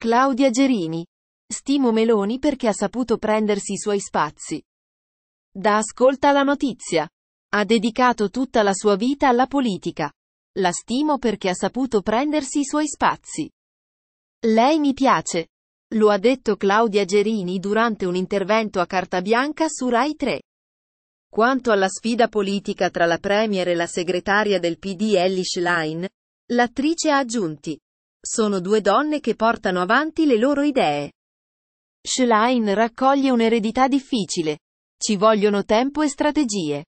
Claudia Gerini. Stimo Meloni perché ha saputo prendersi i suoi spazi. Da ascolta la notizia. Ha dedicato tutta la sua vita alla politica. La stimo perché ha saputo prendersi i suoi spazi. Lei mi piace. Lo ha detto Claudia Gerini durante un intervento a carta bianca su Rai 3. Quanto alla sfida politica tra la Premier e la segretaria del PD Ellis Line, l'attrice ha aggiunti. Sono due donne che portano avanti le loro idee. Schlein raccoglie un'eredità difficile. Ci vogliono tempo e strategie.